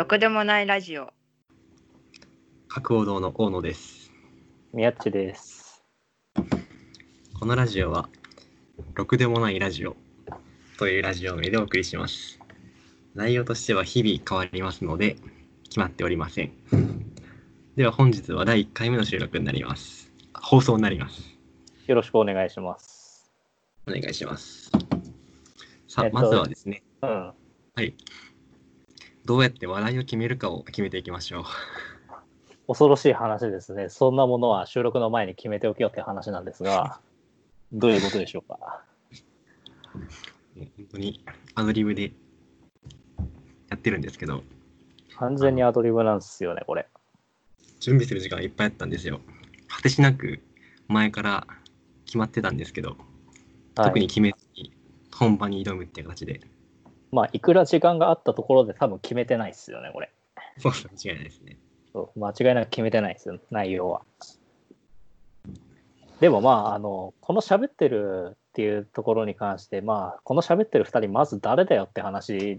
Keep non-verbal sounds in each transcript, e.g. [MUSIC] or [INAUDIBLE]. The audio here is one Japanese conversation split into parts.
ろくでもないラジオ。角王堂の大野です。宮っちです。このラジオは、ろくでもないラジオというラジオ名でお送りします。内容としては日々変わりますので、決まっておりません。では本日は第1回目の収録になります。放送になります。よろしくお願いします。お願いします。さあ、えっとまずはですね、うん。はい。どうやって話題を決めるかを決めていきましょう。恐ろしい話ですね。そんなものは収録の前に決めておけよって話なんですが、どういうことでしょうか？本当にアドリブでやってるんですけど、完全にアドリブなんですよね、これ。準備する時間いっぱいあったんですよ。果てしなく前から決まってたんですけど、はい、特に決めずに本番に挑むっていう形で、まあ、いくら時間があったところで多分決めてないですよね、これ。そう間違いないですね。そう間違いなく決めてないですよ、内容は。でもまあ、あの、この喋ってるっていうところに関して、まあ、この喋ってる2人、まず誰だよって話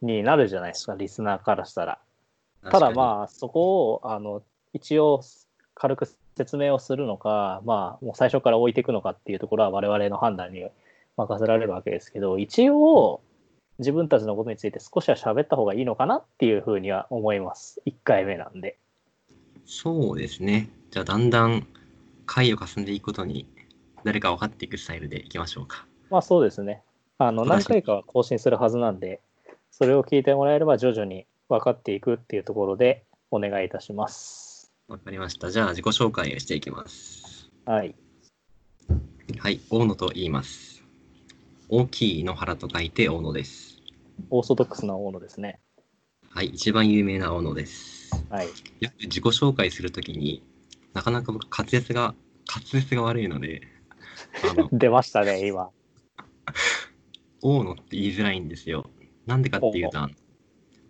になるじゃないですか、リスナーからしたら。ただまあ、そこを、あの、一応、軽く説明をするのか、まあ、もう最初から置いていくのかっていうところは我々の判断に任せられるわけですけど、一応、自分たちのことについて少しは喋った方がいいのかなっていうふうには思います。1回目なんで。そうですね。じゃあだんだん回を重ねていくことに誰か分かっていくスタイルでいきましょうか。まあそうですね。あの、何回かは更新するはずなんで、それを聞いてもらえれば徐々に分かっていくっていうところでお願いいたします。わかりました。じゃあ自己紹介をしていきます。はい。はい、大野と言います。大きい野原と書いて大野です。オーソドックスな大野ですね。はい、一番有名な大野です。はい。よく自己紹介するときになかなか僕滑舌が滑舌が悪いので、あの [LAUGHS] 出ましたね、今。大野って言いづらいんですよ。なんでかっていうと、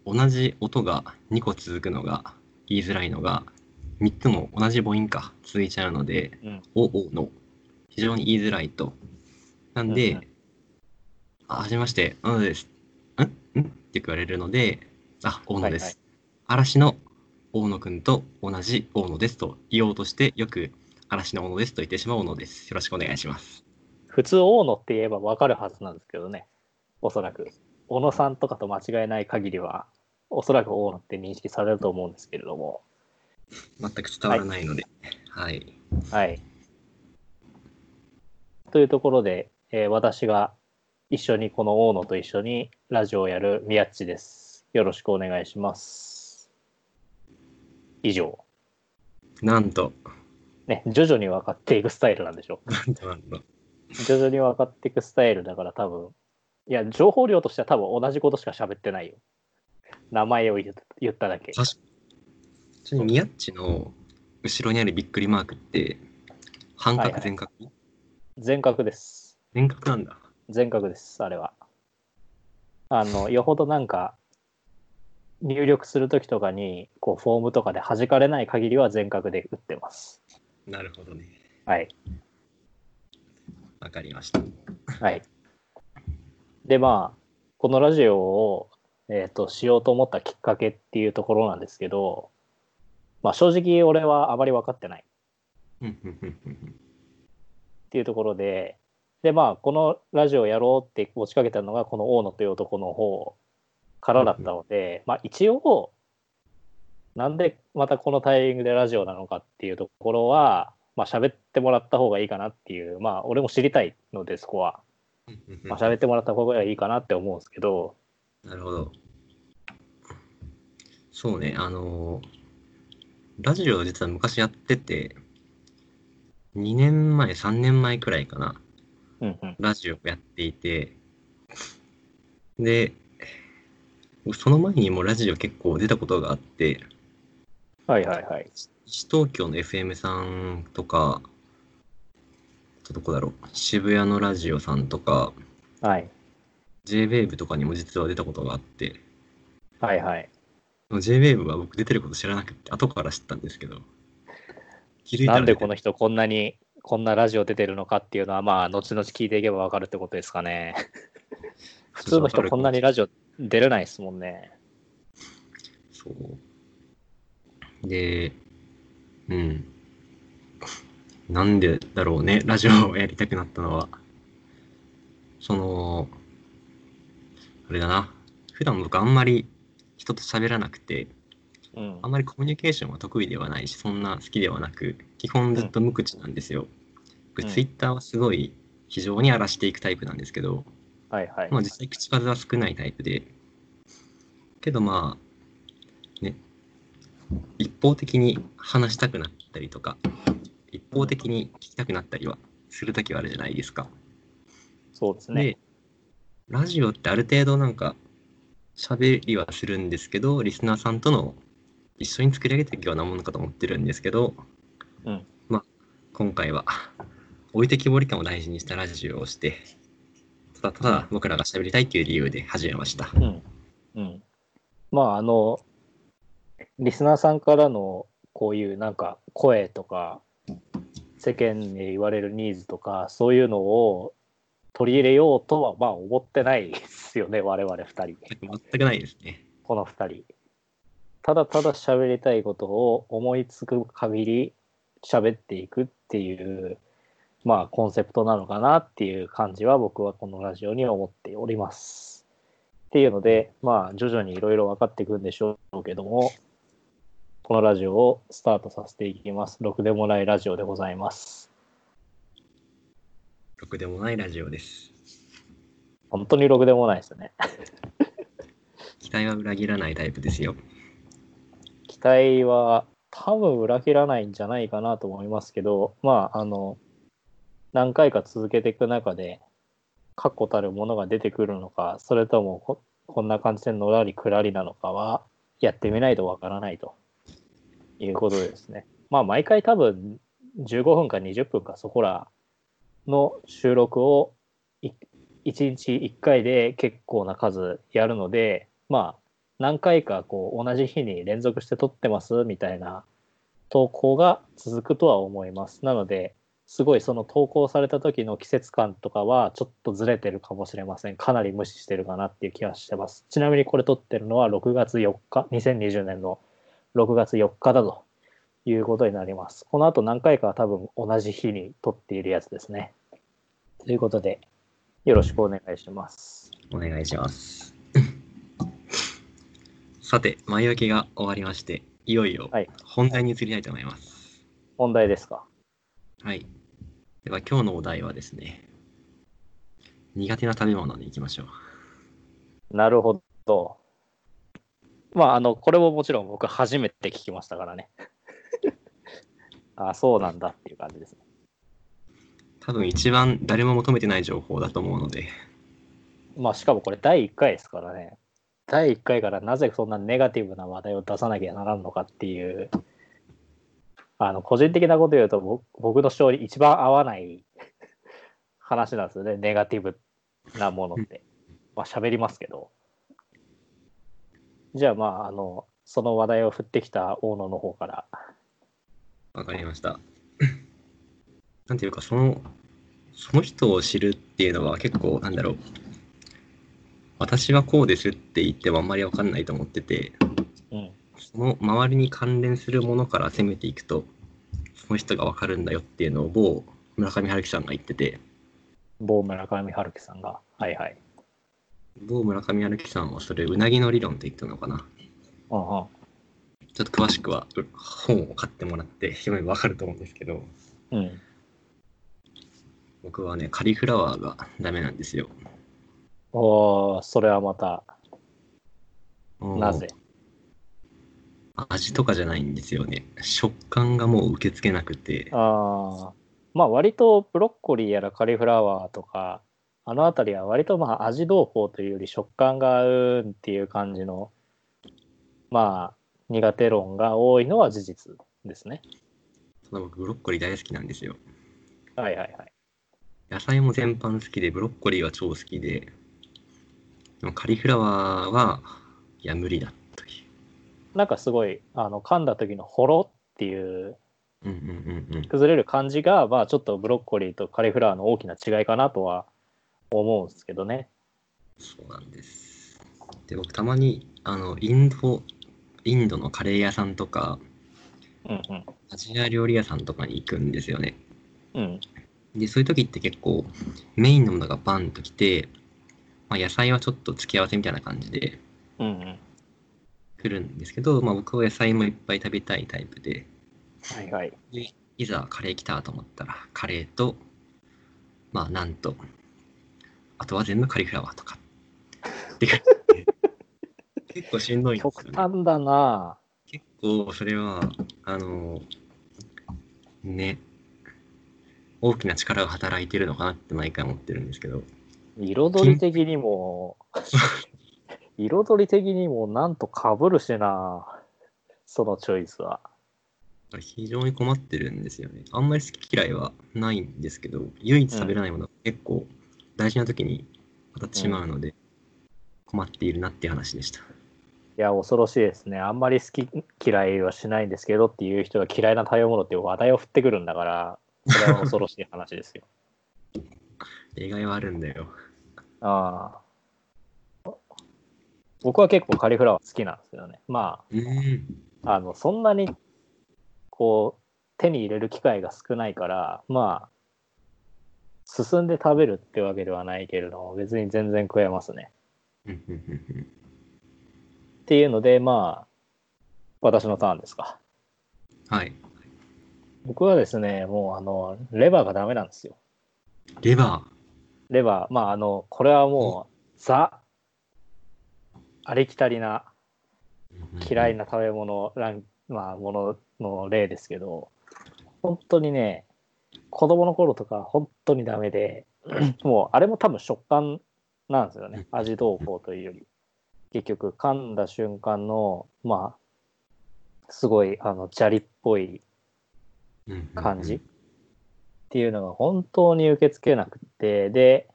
同じ音が2個続くのが言いづらいのが、3つも同じ母音か続いちゃうので、うん。お、おの、非常に言いづらいと。なんで、うんうんあ、はじめまして、大野です。ん？ん？って言われるので、あ、大野です。はいはい嵐の大野くんと同じ大野ですと言おうとして、よく嵐の大野ですと言ってしまう大野です。よろしくお願いします。普通大野って言えば分かるはずなんですけどね。おそらく。小野さんとかと間違えない限りは、おそらく大野って認識されると思うんですけれども。全く伝わらないので、はい。はい。というところで、えー私が一緒にこの大野と一緒にラジオをやる宮っちです。よろしくお願いします。以上。なんと、ね、徐々に分かっていくスタイルなんでしょなんとなんと。徐々に分かっていくスタイルだから多分、いや、情報量としては多分同じことしか喋ってないよ。名前を言った言っただけ。確かに。宮っちの後ろにあるびっくりマークって、半角はいはい全角、全角です。全角なんだ。全角です、あれは。あの、よほどなんか、入力するときとかに、こう、フォームとかで弾かれない限りは全角で打ってます。なるほどね。はい。わかりました。はい。で、まあ、このラジオを、えっ、と、しようと思ったきっかけっていうところなんですけど、まあ、正直俺はあまり分かってないっていうところで、で、まあ、このラジオやろうって持ちかけたのが、この大野という男の方からだったので、まあ、一応、なんでまたこのタイミングでラジオなのかっていうところは、まあ、喋ってもらった方がいいかなっていう、まあ、俺も知りたいので、そこは。まあ、喋ってもらった方がいいかなって思うんですけど、なるほど。そうね、あのーラジオ実は昔やってて、2年前、3年前くらいかな。ラジオやっていて、で、その前にもラジオ結構出たことがあって、はいはいはい。西東京の FM さんとか、あとどこだろう、渋谷のラジオさんとか、はい。JWAVE とかにも実は出たことがあって、はいはい。JWAVE は僕出てること知らなくて、後から知ったんですけど、気づいたらなんでこの人こんなに、こんなラジオ出てるのかっていうのは、まあ、後々聞いていけばわかるってことですかね。[LAUGHS] 普通の人こんなにラジオ出れないですもんね。そう。で、うん。なんでだろうね、ラジオをやりたくなったのは。その、あれだな。普段僕あんまり人と喋らなくて、うんあんまりコミュニケーションは得意ではないし、そんな好きではなく、基本ずっと無口なんですよ。僕、うんツイッターはすごい非常に荒らしていくタイプなんですけど、はいはい。まあ実際口数は少ないタイプで、けどまあ、ね、一方的に話したくなったりとか、一方的に聞きたくなったりはするときはあるじゃないですか。そうですね。で、ラジオってある程度なんか喋りはするんですけど、リスナーさんとの一緒に作り上げていくようなものかと思ってるんですけど、うんまあ今回は置いてきぼり感を大事にしたラジオをして、ただただ僕らが喋りたいっていう理由で始めました。うん。うん。まあ、あの、リスナーさんからのこういうなんか声とか、世間に言われるニーズとか、そういうのを取り入れようとはまあ思ってないですよね、我々2人。全くないですね。この2人。ただただ喋りたいことを思いつく限り喋っていくっていう、まあコンセプトなのかなっていう感じは僕はこのラジオに思っております。っていうので、まあ徐々にいろいろ分かっていくんでしょうけども、このラジオをスタートさせていきます。ろくでもないラジオでございます。ろくでもないラジオです。本当にろくでもないですね。[LAUGHS] 期待は裏切らないタイプですよ。期待は多分裏切らないんじゃないかなと思いますけど、まあ、あの、何回か続けていく中で、確固たるものが出てくるのか、それともここんな感じでのらりくらりなのかは、やってみないとわからないということですね。まあ、毎回多分15分か20分かそこらの収録を1日1回で結構な数やるので、まあ、何回かこう同じ日に連続して撮ってますみたいな投稿が続くとは思います。なので、すごいその投稿された時の季節感とかはちょっとずれてるかもしれません。かなり無視してるかなっていう気がしてます。ちなみにこれ撮ってるのは6月4日、2020年の6月4日だということになります。この後何回かは多分同じ日に撮っているやつですね。ということで、よろしくお願いします。お願いします。さて、前置きが終わりまして、いよいよはい本題に移りたいと思います。問題ですかはい。では今日のお題はですね、苦手な食べ物に行きましょう。なるほど。まあ、あの、これももちろん僕初めて聞きましたからね。[LAUGHS] あそうなんだっていう感じですね。多分一番誰も求めてない情報だと思うので、まあ、しかもこれ第1回ですからね。第1回からなぜそんなネガティブな話題を出さなきゃならんのかっていう、あの、個人的なこと言うと僕僕の勝利一番合わない [LAUGHS] 話なんですよね。ネガティブなものって。[LAUGHS] まあ、喋りますけど。じゃあ、まあ、あの、その話題を振ってきた大野の方から。わかりました。なんていうか、その、その人を知るっていうのは結構、なんだろう。私はこうですって言ってもあんまりわかんないと思ってて、うん。その周りに関連するものから攻めていくと、その人がわかるんだよっていうのを某村上春樹さんが言ってて、某村上春樹さんが。はいはい。某村上春樹さんはそれ、うなぎの理論って言ったのかな。うんうん。ちょっと詳しくはう本を買ってもらって読めばわかると思うんですけど、うん。僕はね、カリフラワーがダメなんですよ。おーそれはまた、なぜ？味とかじゃないんですよね。食感がもう受け付けなくて、ああ、まあ割とブロッコリーやらカリフラワーとか、あのあたりは割とまあ味同胞というより食感が合うっていう感じの、まあ苦手論が多いのは事実ですね。ただ僕ブロッコリー大好きなんですよ。はいはいはい。野菜も全般好きで、ブロッコリーは超好きで、でもカリフラワーは、いや、無理だといなんかすごい、あの噛んだ時のほろっていう。崩れる感じが、まあちょっとブロッコリーとカリフラワーの大きな違いかなとは思うんですけどね。そうなんです。で、僕たまに、あの、インドインドのカレー屋さんとかうんうん。アジア料理屋さんとかに行くんですよね。うん。でそういう時って結構メインのものがバンときて、まあ、野菜はちょっと付け合わせみたいな感じで。来るんですけど、まあ、僕は野菜もいっぱい食べたいタイプではいはい。でいざカレー来たと思ったらカレーとまあなんとあとは全部カリフラワーとかっていう結構しんどいんです極よね。端だな結構それはあのね大きな力が働いてるのかなって毎回思ってるんですけど彩り的にも、彩り的にもなんとかぶるしなそのチョイスは。非常に困ってるんですよねあんまり好き嫌いはないんですけど唯一食べれないものが結構大事な時に当たってしまうので困っているなっていう話でしたいや、恐ろしいですね。あんまり好き嫌いはしないんですけどっていう人が嫌いな食べ物って話題を振ってくるんだから、それは恐ろしい話ですよ。[LAUGHS] 例外はあるんだよああ。僕は結構カリフラワー好きなんですけどね。まうんあ、あの、そんなに、こう、手に入れる機会が少ないから、まあ、進んで食べるってわけではないけれども、別に全然食えますね。っていうので、まあ、私のターンですか。はい僕はですね、もう、あの、レバーがダメなんですよ。レバレバー、まあ、あの、これはもう、ザ、ありきたりなー嫌いな食べ物、ランまあ、ものの例ですけど、本当にね、子供の頃とか本当にダメで、[LAUGHS] もうあれも多分食感なんですよね。味どうこうというより。結局噛んだ瞬間の、まあ、すごい、あの、砂利っぽい感じっていうのが本当に受け付けなくって、で、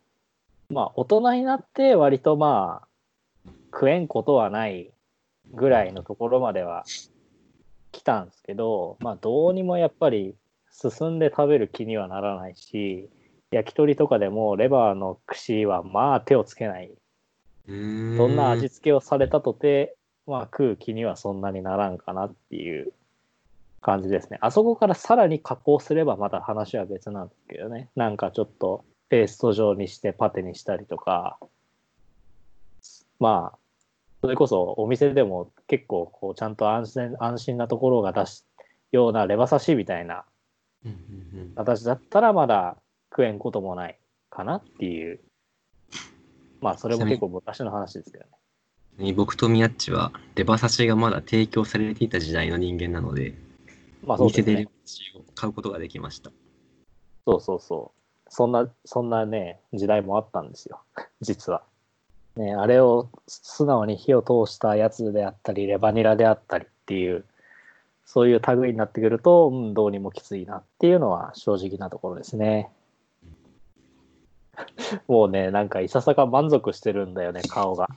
まあ、大人になって割とまあ、食えんことはないぐらいのところまでは来たんですけど、まあ、どうにもやっぱり進んで食べる気にはならないし、焼き鳥とかでもレバーの串はまあ手をつけない。どどんな味付けをされたとて、まあ食う気にはそんなにならんかなっていう感じですね。あそこからさらに加工すればまた話は別なんですけどね。なんかちょっとペースト状にしてパテにしたりとか、まあ、それこそお店でも結構こうちゃんと安全安心なところが出すようなレバ刺しみたいな形だったらまだ食えんこともないかなっていう。まあそれも結構昔の話ですけどね。僕と宮っちはレバ刺しがまだ提供されていた時代の人間なので、まあそうですね店で買うことができました。そうそうそう。そんな、そんなね、時代もあったんですよ。[LAUGHS] 実は。ね、あれを素直に火を通したやつであったり、レバニラであったりっていう、そういう類になってくると、うん、どうにもきついなっていうのは正直なところですね。[LAUGHS] もうね、なんかいささか満足してるんだよね、顔が。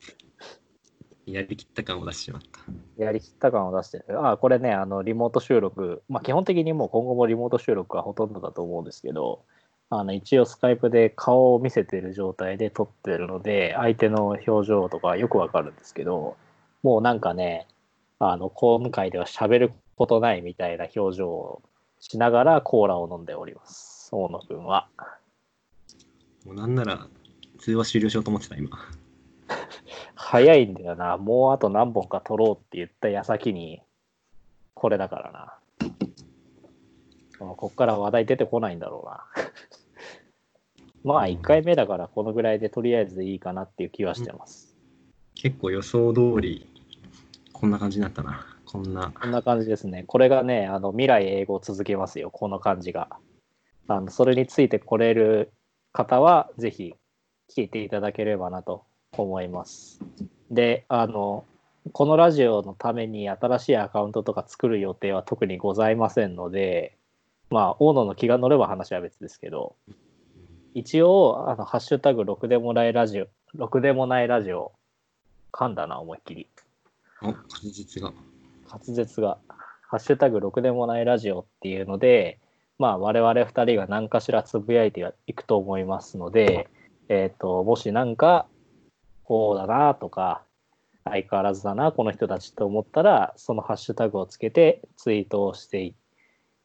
[LAUGHS] やりきった感を出してしまった。やりきった感を出してる。ああこれね、あの、リモート収録、まあ、基本的にもう今後もリモート収録はほとんどだと思うんですけど、あの、一応スカイプで顔を見せてる状態で撮ってるので、相手の表情とかよくわかるんですけど、もうなんかね、あの、今回では喋ることないみたいな表情をしながらコーラを飲んでおります。大野くんは。もうなんなら通話終了しようと思ってた今。早いんだよな。もうあと何本か撮ろうって言った矢先に、これだからな。こっから話題出てこないんだろうな。[LAUGHS] まあ、1回目だからこのぐらいでとりあえずいいかなっていう気はしてます。結構予想通りこんな感じになったな。こんな。こんな感じですね。これがね、あの未来英語を続けますよ。この感じが。あのそれについてこれる方は、ぜひ聞いていただければなと思います。で、あの、このラジオのために新しいアカウントとか作る予定は特にございませんので、まあ、大野の気が乗れば話は別ですけど、一応、あの、ハッシュタグ、ろくでもないラジオ、ろくでもないラジオ、噛んだな、思いっきり。お、確実が。滑舌が、ハッシュタグろくでもないラジオっていうので、まあ我々二人が何かしらつぶやいていくと思いますので、えっ、と、もしなんか、こうだなとか、相変わらずだな、この人たちと思ったら、そのハッシュタグをつけてツイートをして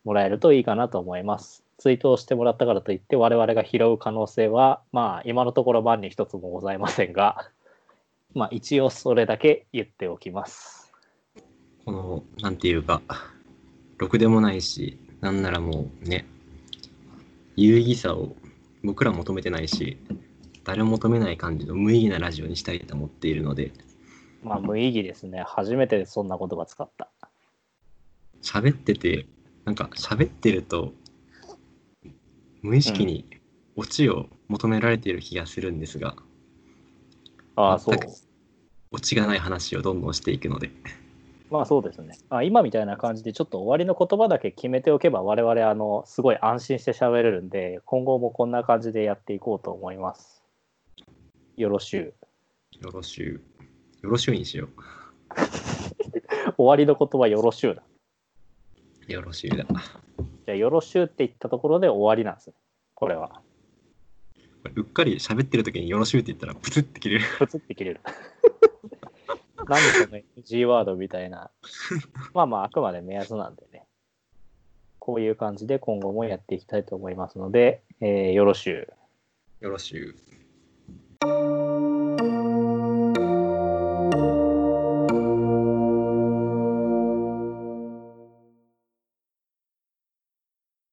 もらえるといいかなと思います。ツイートをしてもらったからといって、我々が拾う可能性は、まあ、今のところ万に一つもございませんが、[LAUGHS] まあ、一応それだけ言っておきます。この、なんていうか、ろくでもないし、なんならもうね、有意義さを僕ら求めてないし、誰も求めない感じの無意義なラジオにしたいと思っているので、まあ、無意義ですね。初めてそんな言葉使った。喋ってて、なんか喋ってると、無意識にオチを求められている気がするんですが、ああ、そうオチがない話をどんどんしていくので、まあそうですね。あ今みたいな感じでちょっと終わりの言葉だけ決めておけば我々あのすごい安心して喋れるんで今後もこんな感じでやっていこうと思います。よろしゅう。よろしゅう、よろしゅうにしよ [LAUGHS] 終わりの言葉よろしゅうだ。う。よろしゅうだ。こじゃあよろしゅうって言ったところで終わりなんですね。これは。れうっかり喋ってる時によろしゅうって言ったらプツって切れる。プツって切れる。[LAUGHS] 何その G ワードみたいな。まあまああくまで目安なんでね。こういう感じで今後もやっていきたいと思いますので、えーよろしゅう。よろしゅう。